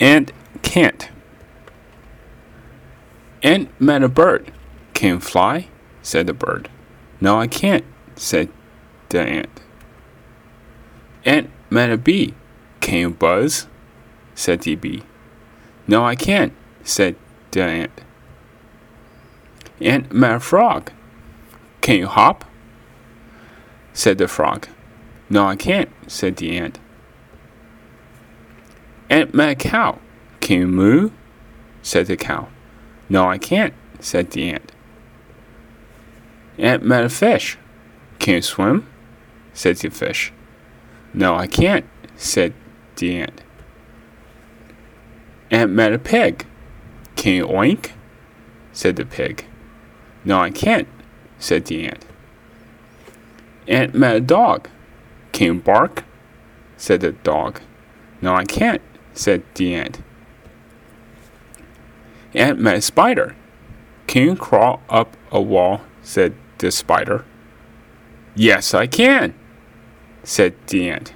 Ant can't. Ant met a bird. Can you fly? said the bird. No, I can't, said the ant. Ant met a bee. Can you buzz? said the bee. No, I can't, said the ant. Ant met a frog. Can you hop? said the frog. No, I can't, said the ant. Ant met a cow. Can you moo? said the cow. No, I can't, said the ant. Ant met a fish. Can you swim? said the fish. No, I can't, said the ant. Ant met a pig. Can you oink? said the pig. No, I can't, said the ant. Ant met a dog. Can you bark? said the dog. No, I can't, said the ant. Ant met a spider. Can you crawl up a wall? said the spider. Yes, I can, said the ant.